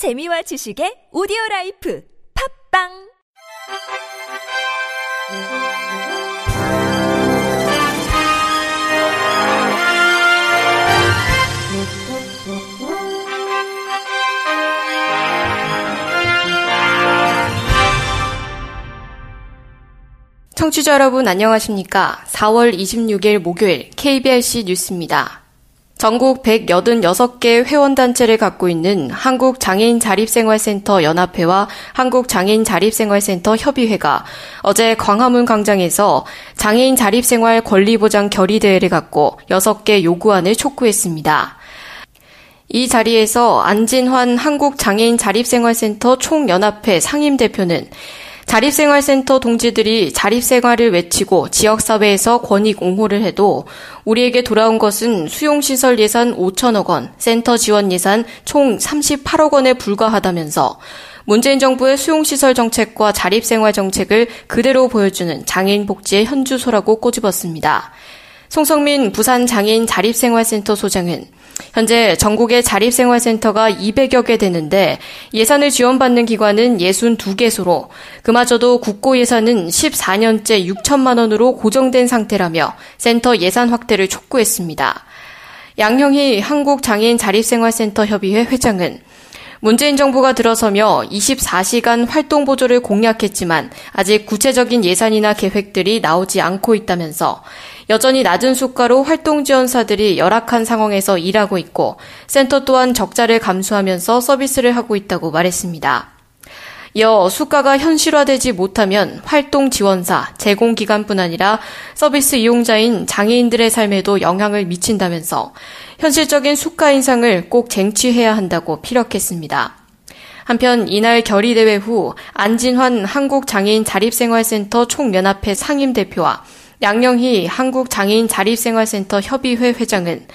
재미와 지식의 오디오 라이프 팝빵 청취자 여러분 안녕하십니까? 4월 26일 목요일 KBRC 뉴스입니다. 전국 186개 회원단체를 갖고 있는 한국장애인 자립생활센터 연합회와 한국장애인 자립생활센터 협의회가 어제 광화문 광장에서 장애인 자립생활 권리보장 결의대회를 갖고 6개 요구안을 촉구했습니다. 이 자리에서 안진환 한국장애인 자립생활센터 총연합회 상임대표는 자립생활센터 동지들이 자립생활을 외치고 지역사회에서 권익 옹호를 해도 우리에게 돌아온 것은 수용시설 예산 5천억 원, 센터 지원 예산 총 38억 원에 불과하다면서 문재인 정부의 수용시설 정책과 자립생활 정책을 그대로 보여주는 장애인 복지의 현주소라고 꼬집었습니다. 송성민 부산 장애인 자립생활센터 소장은 현재 전국의 자립생활센터가 200여 개 되는데 예산을 지원받는 기관은 62개소로 그마저도 국고 예산은 14년째 6천만 원으로 고정된 상태라며 센터 예산 확대를 촉구했습니다. 양형희 한국장애인 자립생활센터 협의회 회장은 문재인 정부가 들어서며 24시간 활동 보조를 공약했지만 아직 구체적인 예산이나 계획들이 나오지 않고 있다면서 여전히 낮은 수가로 활동 지원사들이 열악한 상황에서 일하고 있고 센터 또한 적자를 감수하면서 서비스를 하고 있다고 말했습니다. 이어 수가가 현실화되지 못하면 활동 지원사, 제공 기관뿐 아니라 서비스 이용자인 장애인들의 삶에도 영향을 미친다면서 현실적인 수가 인상을 꼭 쟁취해야 한다고 피력했습니다. 한편 이날 결의대회 후 안진환 한국장애인 자립생활센터 총연합회 상임대표와 양영희 한국장애인 자립생활센터 협의회 회장은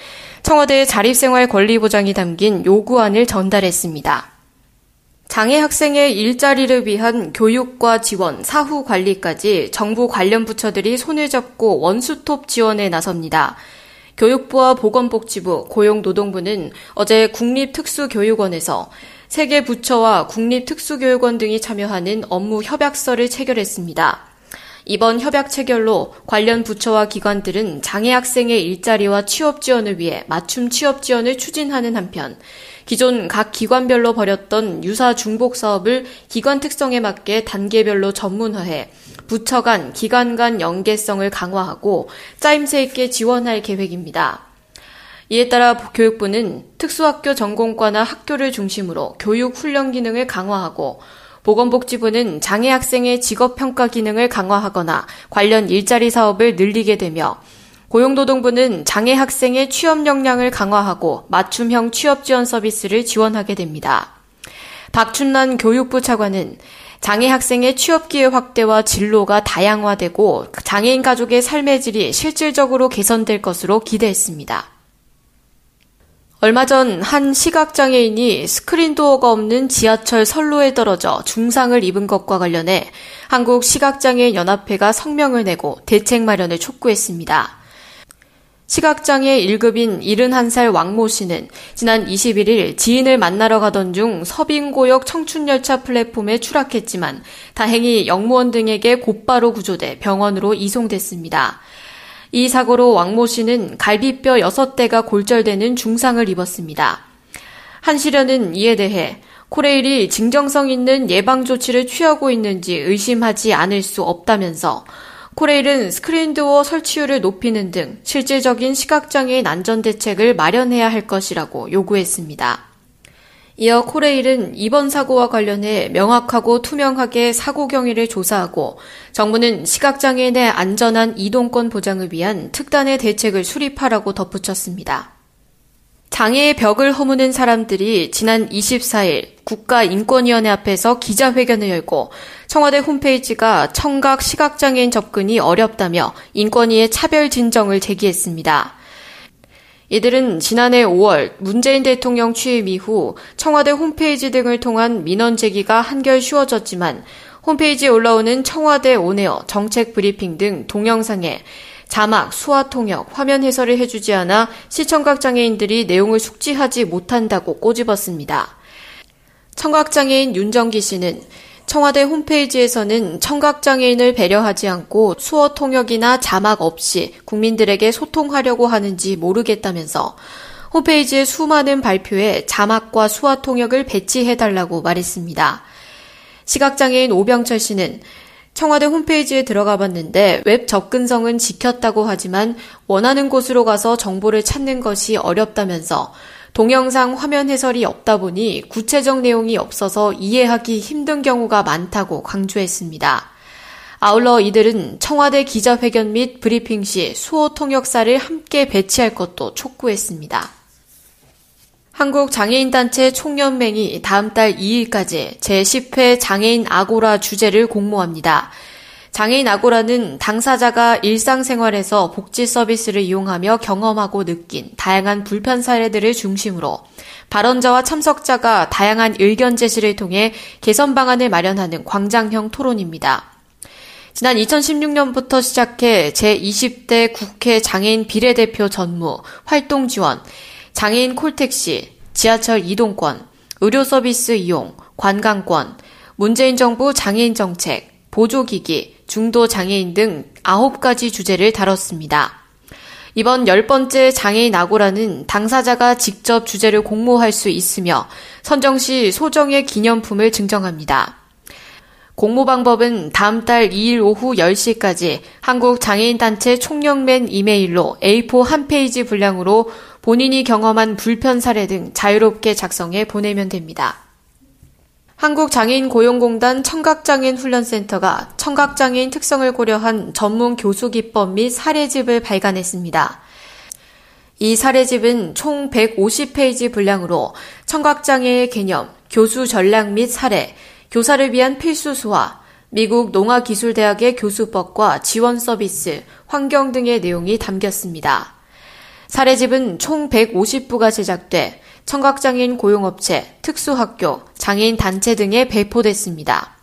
청와대 자립생활 권리 보장이 담긴 요구안을 전달했습니다. 장애 학생의 일자리를 위한 교육과 지원, 사후 관리까지 정부 관련 부처들이 손을 잡고 원수톱 지원에 나섭니다. 교육부와 보건복지부, 고용노동부는 어제 국립특수교육원에서 세계 부처와 국립특수교육원 등이 참여하는 업무 협약서를 체결했습니다. 이번 협약 체결로 관련 부처와 기관들은 장애 학생의 일자리와 취업 지원을 위해 맞춤 취업 지원을 추진하는 한편 기존 각 기관별로 벌였던 유사 중복 사업을 기관 특성에 맞게 단계별로 전문화해 부처 간, 기관 간 연계성을 강화하고 짜임새 있게 지원할 계획입니다. 이에 따라 교육부는 특수학교 전공과나 학교를 중심으로 교육 훈련 기능을 강화하고 보건복지부는 장애 학생의 직업평가 기능을 강화하거나 관련 일자리 사업을 늘리게 되며 고용노동부는 장애 학생의 취업 역량을 강화하고 맞춤형 취업 지원 서비스를 지원하게 됩니다. 박춘란 교육부 차관은 장애 학생의 취업 기회 확대와 진로가 다양화되고 장애인 가족의 삶의 질이 실질적으로 개선될 것으로 기대했습니다. 얼마 전 한 시각장애인이 스크린도어가 없는 지하철 선로에 떨어져 중상을 입은 것과 관련해 한국 시각장애인 연합회가 성명을 내고 대책 마련을 촉구했습니다. 시각장애 1급인 71살 왕모 씨는 지난 21일 지인을 만나러 가던 중 서빙고역 청춘열차 플랫폼에 추락했지만 다행히 영무원 등에게 곧바로 구조돼 병원으로 이송됐습니다. 이 사고로 왕모 씨는 갈비뼈 6대가 골절되는 중상을 입었습니다. 한시련은 이에 대해 코레일이 진정성 있는 예방 조치를 취하고 있는지 의심하지 않을 수 없다면서 코레일은 스크린도어 설치율을 높이는 등 실질적인 시각장애인 안전 대책을 마련해야 할 것이라고 요구했습니다. 이어 코레일은 이번 사고와 관련해 명확하고 투명하게 사고 경위를 조사하고 정부는 시각장애인의 안전한 이동권 보장을 위한 특단의 대책을 수립하라고 덧붙였습니다. 장애의 벽을 허무는 사람들이 지난 24일 국가인권위원회 앞에서 기자회견을 열고 청와대 홈페이지가 청각 시각장애인 접근이 어렵다며 인권위에 차별 진정을 제기했습니다. 이들은 지난해 5월 문재인 대통령 취임 이후 청와대 홈페이지 등을 통한 민원 제기가 한결 쉬워졌지만 홈페이지에 올라오는 청와대 온에어 정책 브리핑 등 동영상에 자막, 수화 통역, 화면 해설을 해주지 않아 시청각 장애인들이 내용을 숙지하지 못한다고 꼬집었습니다. 청각장애인 윤정기 씨는 청와대 홈페이지에서는 청각장애인을 배려하지 않고 수어 통역이나 자막 없이 국민들에게 소통하려고 하는지 모르겠다면서 홈페이지의 수많은 발표에 자막과 수화 통역을 배치해달라고 말했습니다. 시각장애인 오병철 씨는 청와대 홈페이지에 들어가 봤는데 웹 접근성은 지켰다고 하지만 원하는 곳으로 가서 정보를 찾는 것이 어렵다면서 동영상 화면 해설이 없다 보니 구체적 내용이 없어서 이해하기 힘든 경우가 많다고 강조했습니다. 아울러 이들은 청와대 기자회견 및 브리핑 시 수화 통역사를 함께 배치할 것도 촉구했습니다. 한국 장애인단체 총연맹이 다음 달 2일까지 제10회 장애인 아고라 주제를 공모합니다. 장애인 아고라는 당사자가 일상생활에서 복지 서비스를 이용하며 경험하고 느낀 다양한 불편 사례들을 중심으로 발언자와 참석자가 다양한 의견 제시를 통해 개선 방안을 마련하는 광장형 토론입니다. 지난 2016년부터 시작해 제20대 국회 장애인 비례대표 전무, 활동 지원, 장애인 콜택시, 지하철 이동권, 의료 서비스 이용, 관광권, 문재인 정부 장애인 정책, 보조기기, 중도 장애인 등 9가지 주제를 다뤘습니다. 이번 10번째 장애인 아고라는 당사자가 직접 주제를 공모할 수 있으며 선정 시 소정의 기념품을 증정합니다. 공모 방법은 다음 달 2일 오후 10시까지 한국장애인단체 총연맨 이메일로 A4 한 페이지 분량으로 본인이 경험한 불편 사례 등 자유롭게 작성해 보내면 됩니다. 한국장애인 고용공단 청각장애인 훈련센터가 청각장애인 특성을 고려한 전문 교수 기법 및 사례집을 발간했습니다. 이 사례집은 총 150페이지 분량으로 청각장애의 개념, 교수 전략 및 사례, 교사를 위한 필수 수화, 미국 농아기술대학의 교수법과 지원 서비스, 환경 등의 내용이 담겼습니다. 사례집은 총 150부가 제작돼 청각장애인 고용업체, 특수학교, 장애인 단체 등에 배포됐습니다.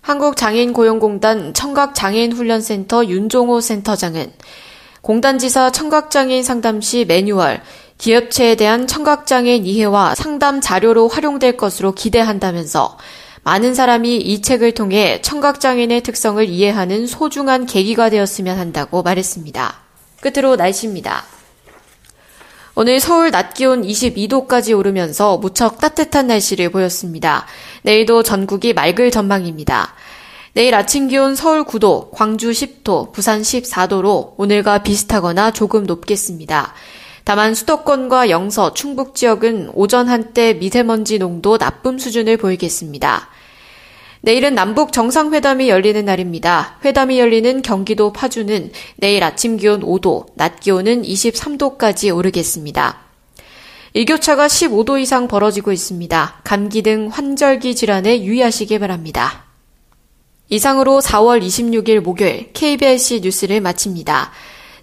한국장애인고용공단 청각장애인훈련센터 윤종호 센터장은 공단지사 청각장애인 상담 시 매뉴얼, 기업체에 대한 청각장애인 이해와 상담 자료로 활용될 것으로 기대한다면서 많은 사람이 이 책을 통해 청각장애인의 특성을 이해하는 소중한 계기가 되었으면 한다고 말했습니다. 끝으로 날씨입니다. 오늘 서울 낮 기온 22도까지 오르면서 무척 따뜻한 날씨를 보였습니다. 내일도 전국이 맑을 전망입니다. 내일 아침 기온 서울 9도, 광주 10도, 부산 14도로 오늘과 비슷하거나 조금 높겠습니다. 다만 수도권과 영서, 충북 지역은 오전 한때 미세먼지 농도 나쁨 수준을 보이겠습니다. 내일은 남북 정상회담이 열리는 날입니다. 회담이 열리는 경기도 파주는 내일 아침 기온 5도, 낮 기온은 23도까지 오르겠습니다. 일교차가 15도 이상 벌어지고 있습니다. 감기 등 환절기 질환에 유의하시기 바랍니다. 이상으로 4월 26일 목요일 KBRC 뉴스를 마칩니다.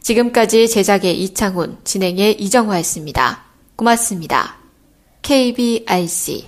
지금까지 제작의 이창훈, 진행의 이정화였습니다. 고맙습니다. KBRC